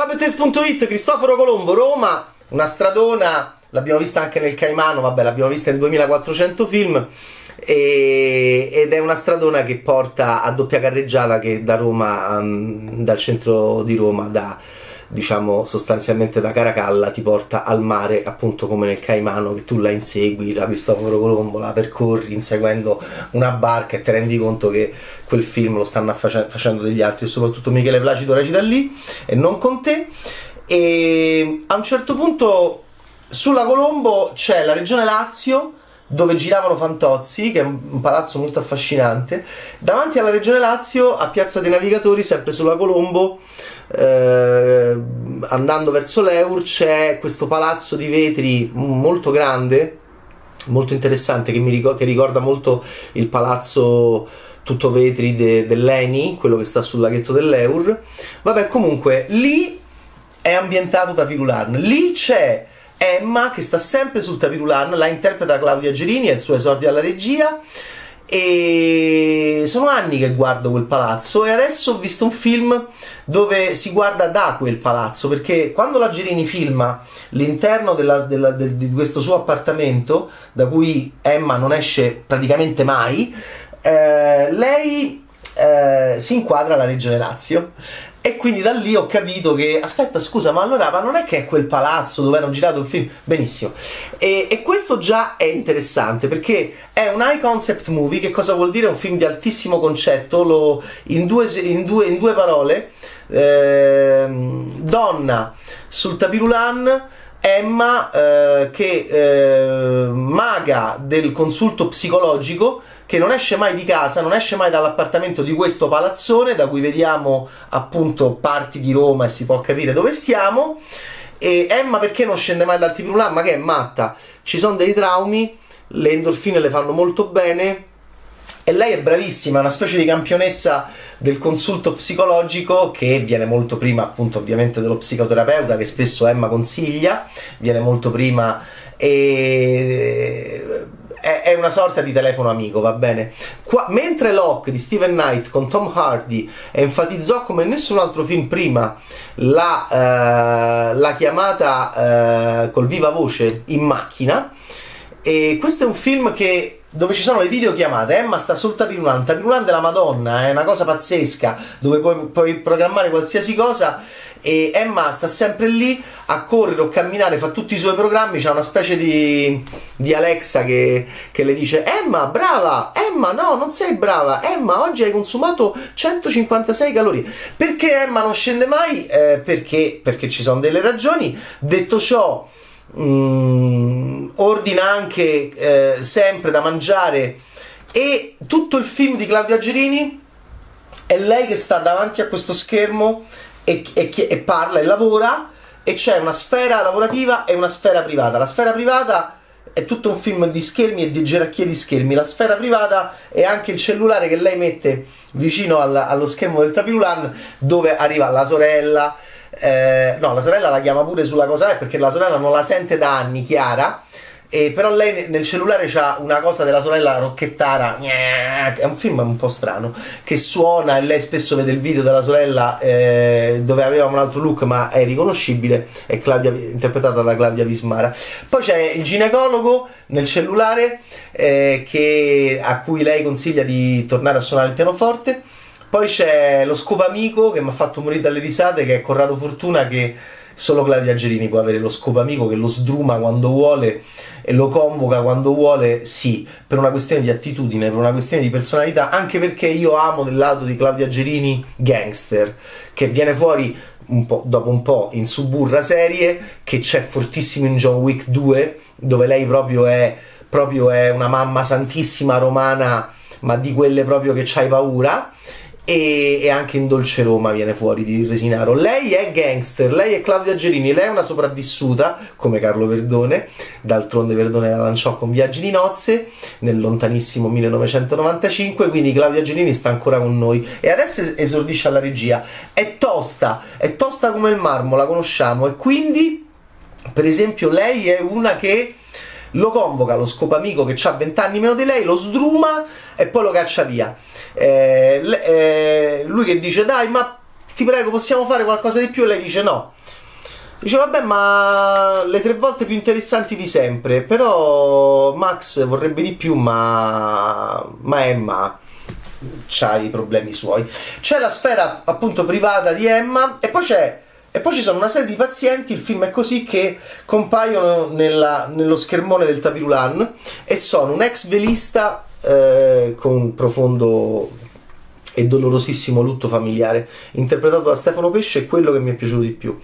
Ciao Bettes.it, Cristoforo Colombo, Roma, una stradona, l'abbiamo vista anche nel Caimano, vabbè l'abbiamo vista in 2400 film. E, ed è una stradona che porta a doppia carreggiata che da Roma, um, dal centro di Roma, da diciamo sostanzialmente da Caracalla ti porta al mare appunto come nel Caimano che tu la insegui la Cristoforo Colombo la percorri inseguendo una barca e ti rendi conto che quel film lo stanno face- facendo degli altri e soprattutto Michele Placido recita lì e non con te. E a un certo punto sulla Colombo c'è la regione Lazio dove giravano Fantozzi, che è un palazzo molto affascinante. Davanti alla Regione Lazio, a Piazza dei Navigatori, sempre sulla Colombo, eh, andando verso l'Eur, c'è questo palazzo di vetri molto grande, molto interessante, che, ricorda, che ricorda molto il palazzo tutto vetri de, dell'Eni, quello che sta sul laghetto dell'Eur. Vabbè, comunque, lì è ambientato Tapirulan. Lì c'è Emma che sta sempre sul tapirulan, la interpreta Claudia Gerini, è il suo esordio alla regia. E sono anni che guardo quel palazzo e adesso ho visto un film dove si guarda da quel palazzo perché quando la Gerini filma l'interno della, della, de, di questo suo appartamento da cui Emma non esce praticamente mai eh, lei eh, si inquadra alla regione Lazio e quindi da lì ho capito che, aspetta, scusa, ma allora ma non è che è quel palazzo dove hanno girato il film? Benissimo. E, e, questo già è interessante perché è un high concept movie. Che cosa vuol dire? Un film di altissimo concetto. Lo, in, due, in, due, in, due, parole, eh, donna sul tapirulan. Emma, eh, che eh, maga del consulto psicologico che non esce mai di casa, non esce mai dall'appartamento di questo palazzone da cui vediamo appunto parti di Roma e si può capire dove stiamo. E Emma perché non scende mai dal Tipirulan? Ma che è matta? Ci sono dei traumi, le endorfine le fanno molto bene e lei è bravissima, è una specie di campionessa del consulto psicologico che viene molto prima appunto ovviamente dello psicoterapeuta che spesso Emma consiglia, viene molto prima e è, è, una sorta di telefono amico, va bene? Qua, mentre Locke di Steven Knight con Tom Hardy enfatizzò come nessun altro film prima la, uh, la chiamata uh, col viva voce in macchina, e questo è un film che dove ci sono le videochiamate, Emma sta sul tapirulan, tapirulan della Madonna, è una cosa pazzesca, dove puoi, puoi programmare qualsiasi cosa. E Emma sta sempre lì a correre o camminare, fa tutti i suoi programmi, c'è una specie di, di Alexa che, che, le dice Emma, brava, Emma, no, non sei brava, Emma, oggi hai consumato 156 calorie. Perché Emma non scende mai? Eh, perché, perché ci sono delle ragioni. Detto ciò, mh, mm, ordina anche eh, sempre da mangiare e tutto il film di Claudia Gerini è lei che sta davanti a questo schermo e, e, e parla e lavora e c'è una sfera lavorativa e una sfera privata. La sfera privata è tutto un film di schermi e di gerarchie di schermi. La sfera privata è anche il cellulare che lei mette vicino alla, allo schermo del tapirulan dove arriva la sorella. Eh, no, la sorella la chiama pure sulla cosa è perché la sorella non la sente da anni, Chiara e però lei nel cellulare c'ha una cosa della sorella rocchettara, è un film un po' strano, che suona e lei spesso vede il video della sorella eh, dove aveva un altro look ma è riconoscibile, è Claudia, interpretata da Claudia Vismara. Poi c'è il ginecologo nel cellulare eh, che, a cui lei consiglia di tornare a suonare il pianoforte. Poi c'è lo scopamico che mi ha fatto morire dalle risate, che è Corrado Fortuna che solo Claudia Gerini può avere lo scopo amico che lo sdruma quando vuole e lo convoca quando vuole, sì, per una questione di attitudine, per una questione di personalità, anche perché io amo del lato di Claudia Gerini gangster, che viene fuori un dopo un po' in Suburra serie, che c'è fortissimo in John Wick 2, dove lei proprio è, proprio è una mamma santissima romana, ma di quelle proprio che c'hai paura e, e, anche in Dolce Roma viene fuori di Resinaro. Lei è gangster, lei è Claudia Gerini, lei è una sopravvissuta come Carlo Verdone, d'altronde Verdone la lanciò con Viaggi di nozze nel lontanissimo 1995, quindi Claudia Gerini sta ancora con noi e adesso esordisce alla regia. È tosta, è tosta come il marmo, la conosciamo e quindi per esempio lei è una che lo convoca lo scopamico che ha 20 anni meno di lei, lo sdruma e poi lo caccia via. Eh, eh, lui che dice dai ma ti prego, possiamo fare qualcosa di più? E lei dice no. Dice vabbè ma le tre volte più interessanti di sempre, però Max vorrebbe di più ma, ma Emma ha i problemi suoi. C'è la sfera appunto privata di Emma e poi c'è e poi ci sono una serie di pazienti, il film è così, che compaiono nella, nello schermone del Tapirulan e sono un ex velista eh, con profondo e dolorosissimo lutto familiare, interpretato da Stefano Pesce, è quello che mi è piaciuto di più.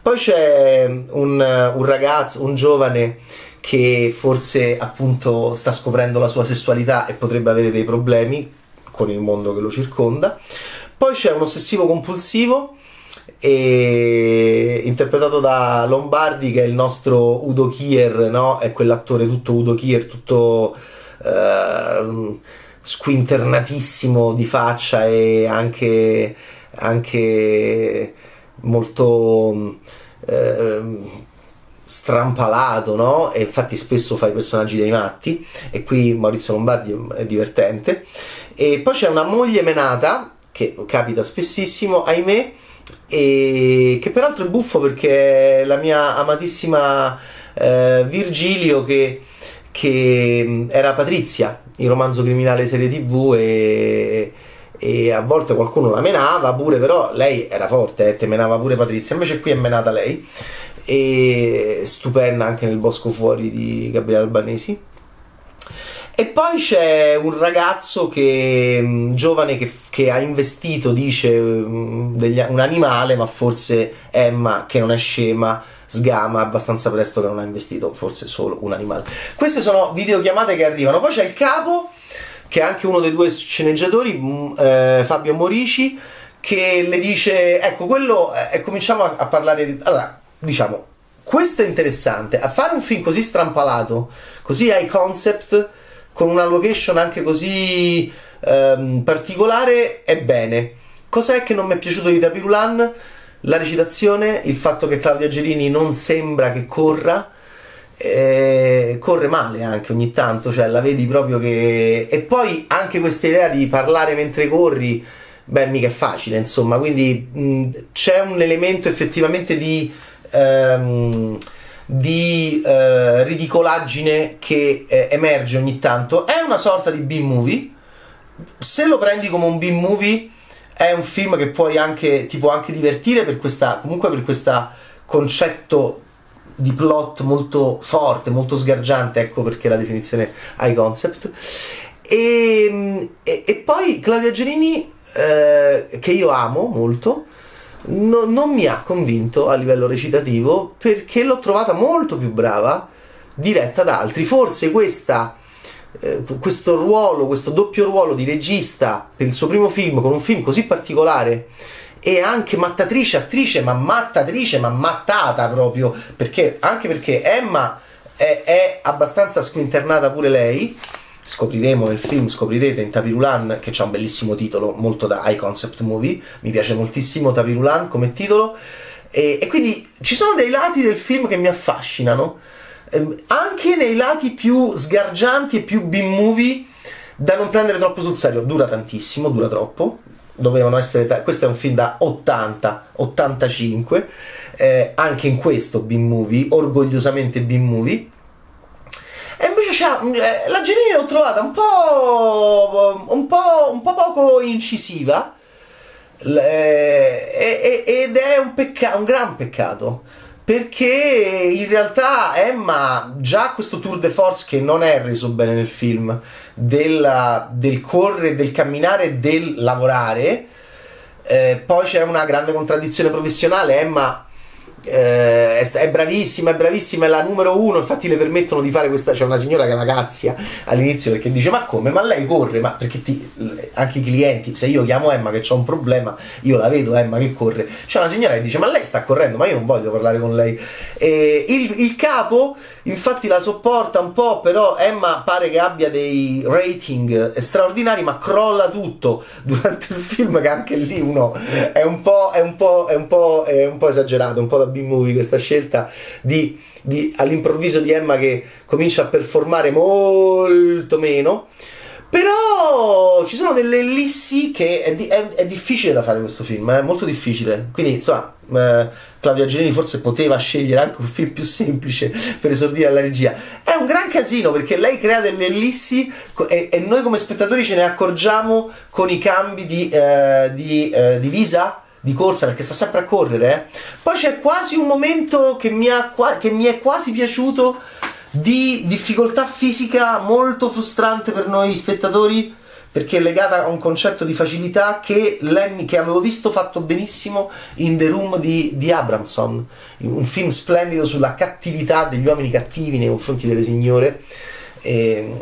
Poi c'è un, un ragazzo, un giovane che forse appunto sta scoprendo la sua sessualità e potrebbe avere dei problemi con il mondo che lo circonda. Poi c'è un ossessivo compulsivo e interpretato da Lombardi che è il nostro Udo Kier, no? È quell'attore tutto Udo Kier, tutto uh, squinternatissimo di faccia e anche, anche molto uh, strampalato, no? E infatti spesso fa i personaggi dei matti e qui Maurizio Lombardi è divertente. E poi c'è una moglie menata che capita spessissimo, ahimè, e che peraltro è buffo perché è la mia amatissima eh, Virgilio che, che, era Patrizia, il romanzo criminale serie tv e, e, a volte qualcuno la menava pure, però lei era forte, eh, te menava pure Patrizia, invece qui è menata lei. E stupenda anche nel Bosco Fuori di Gabriele Albanesi e poi c'è un ragazzo che, mm, giovane che, che ha investito, dice, mm, degli, un animale, ma forse Emma, che non è scema, sgama abbastanza presto che non ha investito forse solo un animale. Queste sono videochiamate che arrivano. Poi c'è il capo, che è anche uno dei due sceneggiatori, mm, eh, Fabio Morici, che le dice, ecco, quello, eh, e cominciamo a, a parlare di... Allora, diciamo, questo è interessante, a fare un film così strampalato, così high concept con una location anche così ehm, particolare è bene. Cos'è che non mi è piaciuto di Tapirulan? La recitazione, il fatto che Claudia Gerini non sembra che corra. Eh, corre male anche ogni tanto, cioè la vedi proprio che. E poi anche questa idea di parlare mentre corri, beh, mica è facile, insomma. Quindi mh, c'è un elemento effettivamente di. Ehm, di eh, ridicolaggine che eh, emerge ogni tanto. È una sorta di B-movie. Se lo prendi come un B-movie, è un film che puoi anche, ti può anche divertire per questa, comunque per questo concetto di plot molto forte, molto sgargiante, ecco perché la definizione high concept. E, e, e poi Claudia Gerini, eh, che io amo molto, no, non mi ha convinto a livello recitativo perché l'ho trovata molto più brava diretta da altri. Forse questa, eh, questo ruolo, questo doppio ruolo di regista per il suo primo film, con un film così particolare e anche mattatrice, attrice, ma mattatrice, ma mattata proprio, perché, anche perché Emma è, è abbastanza squinternata pure lei scopriremo nel film, scoprirete in Tapirulan che c'ha un bellissimo titolo, molto da high concept movie, mi piace moltissimo Tapirulan come titolo. E, e quindi ci sono dei lati del film che mi affascinano, ehm, anche nei lati più sgargianti e più B-movie da non prendere troppo sul serio, dura tantissimo, dura troppo, dovevano essere, questo è un film da 80, 85, eh, anche in questo B-movie, orgogliosamente B-movie, e invece eh, la Gerini l'ho trovata un po', un po', un po poco incisiva. ed è un, pecca- un gran peccato perché in realtà Emma già questo tour de force che non è reso bene nel film della, del correre, del camminare, del lavorare eh, poi c'è una grande contraddizione professionale Emma eh, è, bravissima, è bravissima, è la numero uno. Infatti, le permettono di fare questa. C'è una signora che è una cazzia all'inizio perché dice: Ma come? Ma lei corre? Ma perché ti, anche i clienti, se io chiamo Emma che ho un problema, io la vedo Emma che corre. C'è una signora che dice: Ma lei sta correndo, ma io non voglio parlare con lei. E il, il capo, infatti, la sopporta un po', però Emma pare che abbia dei rating straordinari, ma crolla tutto durante il film. Che anche lì uno è un po', è un po', è un po', è un po esagerato, un po' da B-movie questa scelta di, di, all'improvviso di Emma che comincia a performare molto meno. Però ci sono delle ellissi che è, di- è- è difficile da fare questo film, è molto difficile. Quindi, insomma, eh, Claudia Gerini forse poteva scegliere anche un film più semplice per esordire alla regia. È un gran casino perché lei crea delle ellissi e, e noi come spettatori ce ne accorgiamo con i cambi di, eh, di, eh, di visa di corsa perché sta sempre a correre. Poi c'è quasi un momento che mi, ha che mi è quasi piaciuto di difficoltà fisica molto frustrante per noi spettatori perché è legata a un concetto di facilità che Lenny che avevo visto fatto benissimo in The Room di, di Abramson un film splendido sulla cattività degli uomini cattivi nei confronti delle signore e,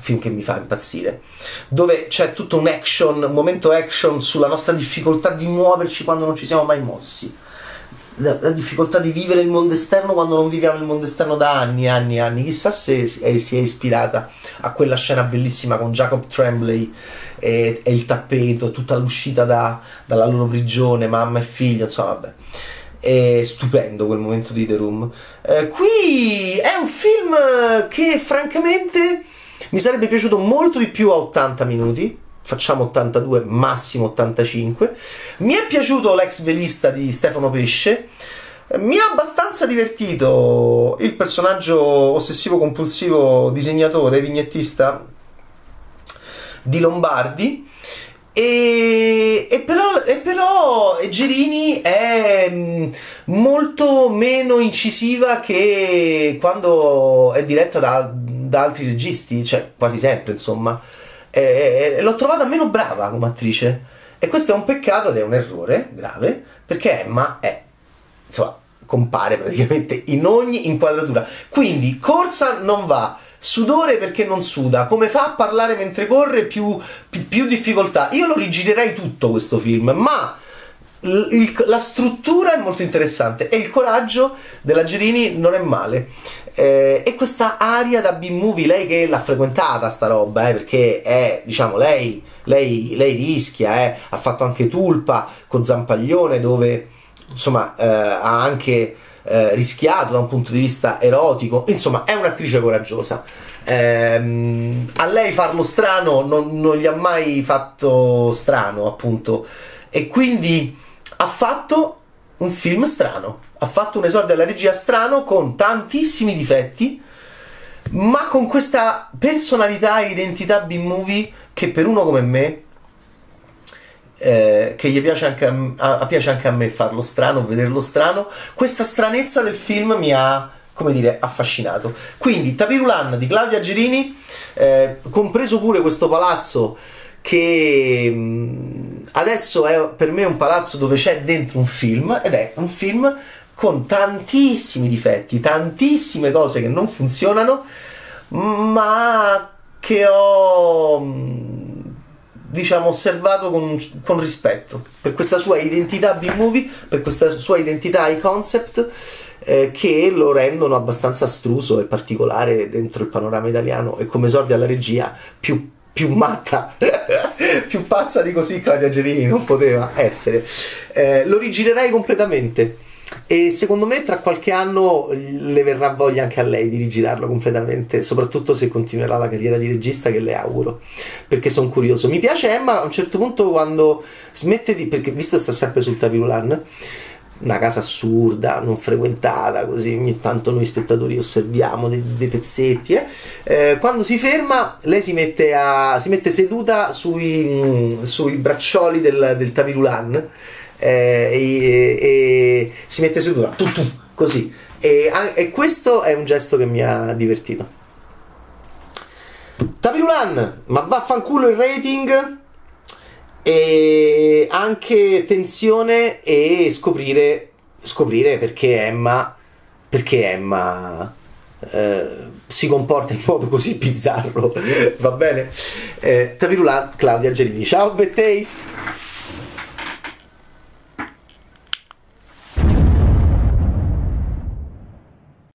film che mi fa impazzire dove c'è tutto un action un momento action sulla nostra difficoltà di muoverci quando non ci siamo mai mossi la, la difficoltà di vivere il mondo esterno quando non viviamo il mondo esterno da anni e anni e anni. Chissà se è, si è ispirata a quella scena bellissima con Jacob Tremblay e, e il tappeto, tutta l'uscita da- dalla loro prigione, mamma e figlio, insomma, vabbè. È stupendo quel momento di The Room. Eh, qui è un film che francamente mi sarebbe piaciuto molto di più a 80 minuti. Facciamo 82, massimo 85. Mi è piaciuto l'ex velista di Stefano Pesce. Mi ha abbastanza divertito il personaggio ossessivo compulsivo disegnatore, vignettista di Lombardi. E, e però, e però Gerini è mm, molto meno incisiva che quando è diretta da, da altri registi, cioè quasi sempre, insomma. E- e l'ho trovata meno brava come attrice. E questo è un peccato ed è un errore grave, perché Emma è, insomma, compare praticamente in ogni inquadratura. Quindi corsa non va, sudore perché non suda, come fa a parlare mentre corre più, più, più difficoltà. Io lo rigirerei tutto questo film, ma il- il- la struttura è molto interessante e il coraggio della Gerini non è male. Eh, e questa aria da B-movie, lei che l'ha frequentata sta roba, eh, perché è, diciamo, lei, lei, lei rischia, eh, ha fatto anche Tulpa con Zampaglione dove insomma eh, ha anche eh, rischiato da un punto di vista erotico, insomma è un'attrice coraggiosa. Ehm, a lei farlo strano non, non gli ha mai fatto strano, appunto, e quindi ha fatto un film strano, ha fatto un esordio alla regia strano con tantissimi difetti, ma con questa personalità e identità B-movie che per uno come me eh, che gli piace anche a, a- piace anche a me farlo strano, vederlo strano. Questa stranezza del film mi ha, come dire, affascinato. Quindi Tapirulan di Claudia Gerini, eh, compreso pure questo palazzo che mh, adesso è per me un palazzo dove c'è dentro un film ed è un film con tantissimi difetti, tantissime cose che non funzionano, ma che ho mh, diciamo osservato con, con rispetto. Per questa sua identità B-movie, per questa sua identità high concept eh, che lo rendono abbastanza astruso e particolare dentro il panorama italiano e come esordio alla regia più, più matta, più pazza di così Claudia Gerini non poteva essere. Eh, lo rigirerei completamente. E secondo me tra qualche anno le verrà voglia anche a lei di rigirarlo completamente, soprattutto se continuerà la carriera di regista che le auguro, perché sono curioso. Mi piace Emma a un certo punto quando smette di, perché visto sta sempre sul Tapirulan, una casa assurda, non frequentata, così ogni tanto noi spettatori osserviamo dei, dei pezzetti. eh. Eh, quando si ferma, lei si mette, a- si mette seduta sui, mm, sui braccioli del, del Tapirulan eh, e, e si mette seduta tu, tu, così. E, e questo è un gesto che mi ha divertito. Tapirulan, ma vaffanculo il rating e anche tensione e scoprire, scoprire perché Emma perché Emma eh, si comporta in modo così bizzarro. Va bene? Eh, Tapirulan Claudia Gerini ciao Bad Taste